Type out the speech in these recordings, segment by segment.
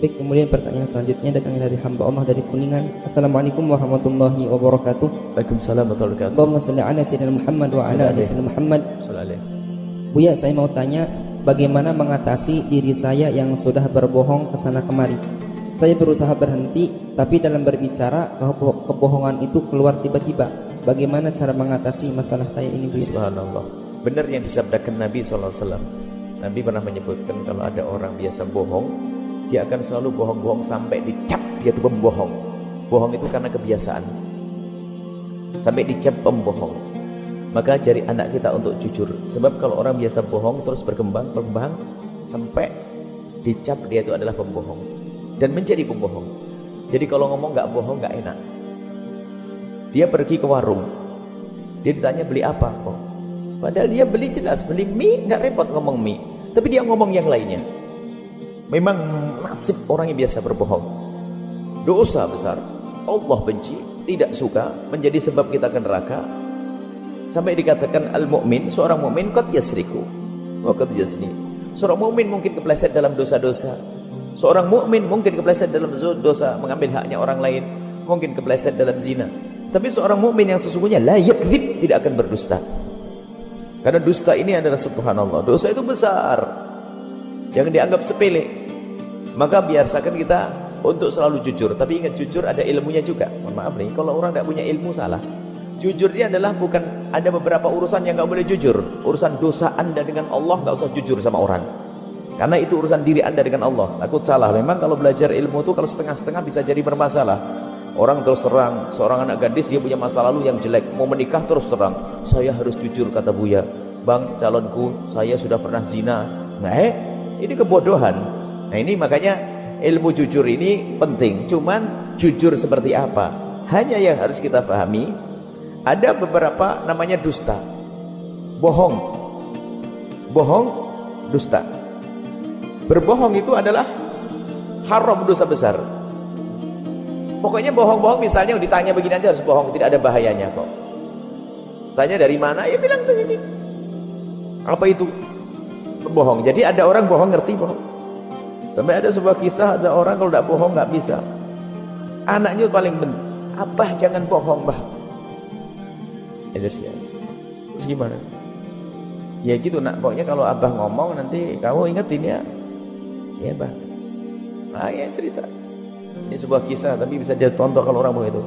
Baik, kemudian pertanyaan selanjutnya datang dari hamba Allah dari Kuningan. Assalamualaikum warahmatullahi wabarakatuh. Waalaikumsalam warahmatullahi wabarakatuh. Allahumma salli ala sayyidina Muhammad wa ala ali sayyidina Muhammad. Buya, saya mau tanya bagaimana mengatasi diri saya yang sudah berbohong ke sana kemari. Saya berusaha berhenti, tapi dalam berbicara kebo- kebohongan itu keluar tiba-tiba. Bagaimana cara mengatasi masalah saya ini, Buya? Subhanallah. Benar yang disabdakan Nabi SAW. Nabi pernah menyebutkan kalau ada orang biasa bohong, dia akan selalu bohong-bohong sampai dicap dia itu pembohong. Bohong itu karena kebiasaan. Sampai dicap pembohong. Maka jari anak kita untuk jujur. Sebab kalau orang biasa bohong terus berkembang, berkembang sampai dicap dia itu adalah pembohong dan menjadi pembohong. Jadi kalau ngomong nggak bohong nggak enak. Dia pergi ke warung. Dia ditanya beli apa kok? Padahal dia beli jelas, beli mie nggak repot ngomong mie. Tapi dia ngomong yang lainnya. Memang nasib orang yang biasa berbohong. Dosa besar. Allah benci, tidak suka, menjadi sebab kita ke neraka. Sampai dikatakan al-mu'min, seorang mu'min qad yasriku wa qad yasni. Seorang mukmin mungkin kepleset dalam dosa-dosa. Seorang mukmin mungkin kepleset dalam dosa mengambil haknya orang lain, mungkin kepleset dalam zina. Tapi seorang mukmin yang sesungguhnya la yakdzib tidak akan berdusta. Karena dusta ini adalah subhanallah, dosa itu besar. Jangan dianggap sepele. Maka biasakan kita untuk selalu jujur, tapi ingat jujur ada ilmunya juga. Mohon maaf nih, kalau orang tidak punya ilmu salah. Jujur ini adalah bukan ada beberapa urusan yang nggak boleh jujur. Urusan dosa anda dengan Allah nggak usah jujur sama orang. Karena itu urusan diri anda dengan Allah. Takut salah. Memang kalau belajar ilmu itu kalau setengah-setengah bisa jadi bermasalah. Orang terus terang, seorang anak gadis dia punya masa lalu yang jelek, mau menikah terus terang. Saya harus jujur kata Buya. Bang, calonku, saya sudah pernah zina. Nah, eh, ini kebodohan. Nah, ini makanya ilmu jujur ini penting. Cuman jujur seperti apa? Hanya yang harus kita pahami ada beberapa namanya dusta. Bohong. Bohong, dusta. Berbohong itu adalah haram dosa besar. Pokoknya bohong-bohong misalnya ditanya begini aja harus bohong, tidak ada bahayanya kok. Tanya dari mana? Ya bilang begini. Apa itu? Bohong. Jadi ada orang bohong ngerti bohong. Sampai ada sebuah kisah ada orang kalau tidak bohong nggak bisa. Anaknya paling ben. Abah jangan bohong, Bah. Terus ya. Terus gimana? Ya gitu nak, pokoknya kalau abah ngomong nanti kamu ingetin ya. Ya bah. Nah ya cerita. Ini sebuah kisah tapi bisa jadi contoh kalau orang begitu.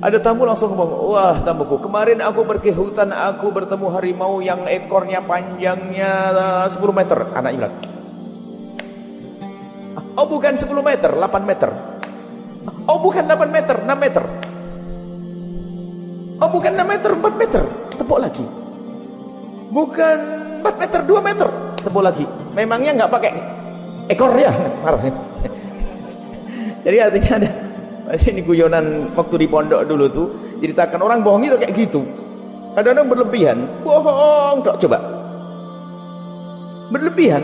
Ada tamu langsung ngomong, wah tamuku, kemarin aku pergi hutan, aku bertemu harimau yang ekornya panjangnya 10 meter. Anak bilang, oh bukan 10 meter, 8 meter. Oh bukan 8 meter, 6 meter. Oh bukan 6 meter, 4 meter. Tepuk lagi. Bukan 4 meter, 2 meter. Tepuk lagi. Memangnya nggak pakai ekor ya? Marah. Jadi artinya ada masih ini guyonan waktu di pondok dulu tuh ceritakan orang bohong itu kayak gitu. Kadang-kadang berlebihan. Bohong, coba. Berlebihan.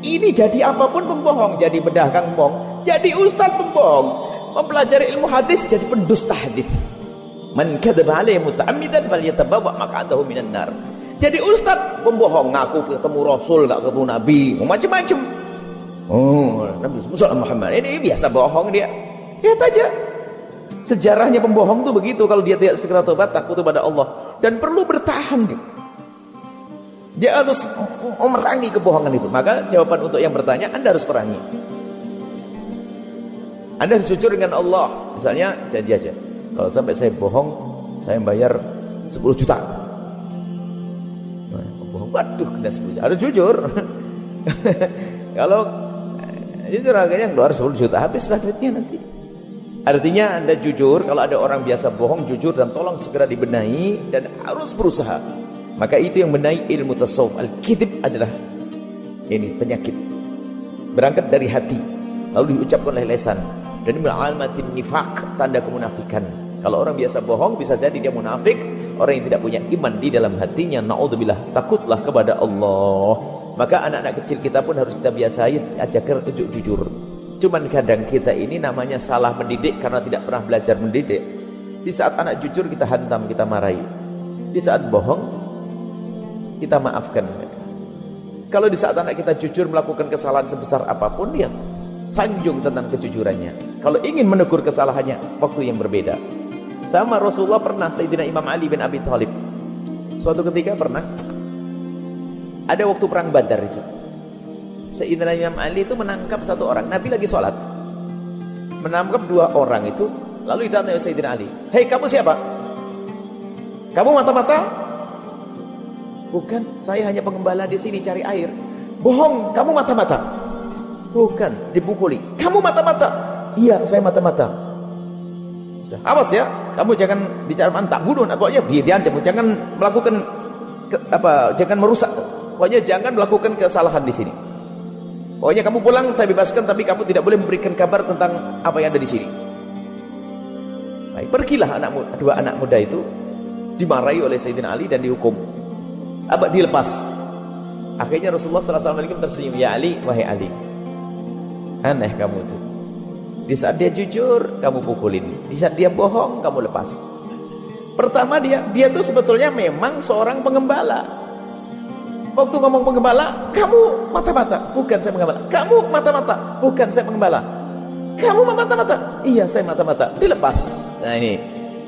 Ini jadi apa pun pembohong, jadi pedagang bohong, jadi ustaz pembohong. Mempelajari ilmu hadis jadi pendusta hadis. Man kadzaba alayhi muta'ammidan falyatabawa maq'adahu minan nar. Jadi ustaz pembohong ngaku ketemu Rasul enggak ketemu Nabi, macam-macam. Oh, Nabi Muhammad ini biasa bohong dia. Lihat aja. Sejarahnya pembohong tuh begitu kalau dia tidak segera tobat takut kepada Allah dan perlu bertahan dia. Dia harus memerangi kebohongan itu. Maka jawaban untuk yang bertanya Anda harus perangi. Anda harus jujur dengan Allah. Misalnya janji aja. Kalau sampai saya bohong, saya bayar 10 juta. Nah, bohong, waduh kena 10 juta. Harus jujur. Kalau jujur harganya keluar 10 juta, habislah duitnya nanti. Artinya Anda jujur, kalau ada orang biasa bohong, jujur dan tolong segera dibenahi dan harus berusaha. Maka itu yang menaik ilmu tasawuf. Al-kidib adalah ini penyakit. Berangkat dari hati, lalu diucapkan oleh lesan dan alamatin nifak, tanda kemunafikan. Kalau orang biasa bohong bisa jadi dia munafik, orang yang tidak punya iman di dalam hatinya, naudzubillah, takutlah kepada Allah. Maka anak-anak kecil kita pun harus kita biasain ajakkan ujuk jujur. Cuman kadang kita ini namanya salah mendidik karena tidak pernah belajar mendidik. Di saat anak jujur kita hantam, kita marahi. Di saat bohong kita maafkan. Kalau di saat anak kita jujur melakukan kesalahan sebesar apa pun dia sanjung tentang kejujurannya. Kalau ingin menegur kesalahannya, waktu yang berbeda. Sama Rasulullah pernah Sayyidina Imam Ali bin Abi Thalib. Suatu ketika pernah ada waktu perang Badar itu. Sayyidina Imam Ali itu menangkap satu orang. Nabi lagi sholat. Menangkap dua orang itu. Lalu ditanya oleh Sayyidina Ali. Hei kamu siapa? Kamu mata-mata? Bukan, saya hanya pengembala di sini cari air. Bohong, kamu mata-mata. Bukan, dipukuli. Kamu mata-mata. Iya, saya mata-mata. Awas ya, kamu jangan bicara mantap bunuh. Pokoknya dia diancam, jangan melakukan ke, apa, jangan merusak. Pokoknya jangan melakukan kesalahan di sini. Pokoknya kamu pulang saya bebaskan tapi kamu tidak boleh memberikan kabar tentang apa yang ada di sini. Baik, pergilah anak muda, dua anak muda itu dimarahi oleh Sayyidina Ali dan dihukum. Apa dilepas? Akhirnya Rasulullah SAW tersenyum, "Ya Ali, wahai Ali. Aneh kamu itu. Di saat dia jujur, kamu pukulin. Di saat dia bohong, kamu lepas." Pertama dia dia tuh sebetulnya memang seorang pengembala. Waktu ngomong pengembala, kamu mata-mata, bukan saya pengembala. Kamu mata-mata, bukan saya pengembala. Kamu mata-mata, iya saya mata-mata. Dilepas. Nah ini,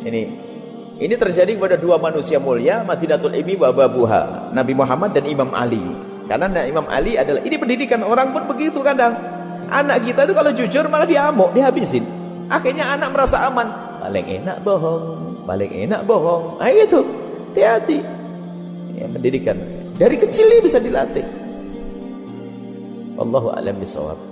ini ini terjadi kepada dua manusia mulia, Madinatul Ilmi wa Babuha, Nabi Muhammad dan Imam Ali. Karena Imam Ali adalah ini pendidikan orang pun begitu kadang. Anak kita itu kalau jujur malah diamuk, dihabisin. Akhirnya anak merasa aman. Paling enak bohong, paling enak bohong. Nah itu, hati-hati. Ya, pendidikan dari kecil ini bisa dilatih. Allahu a'lam bishawab.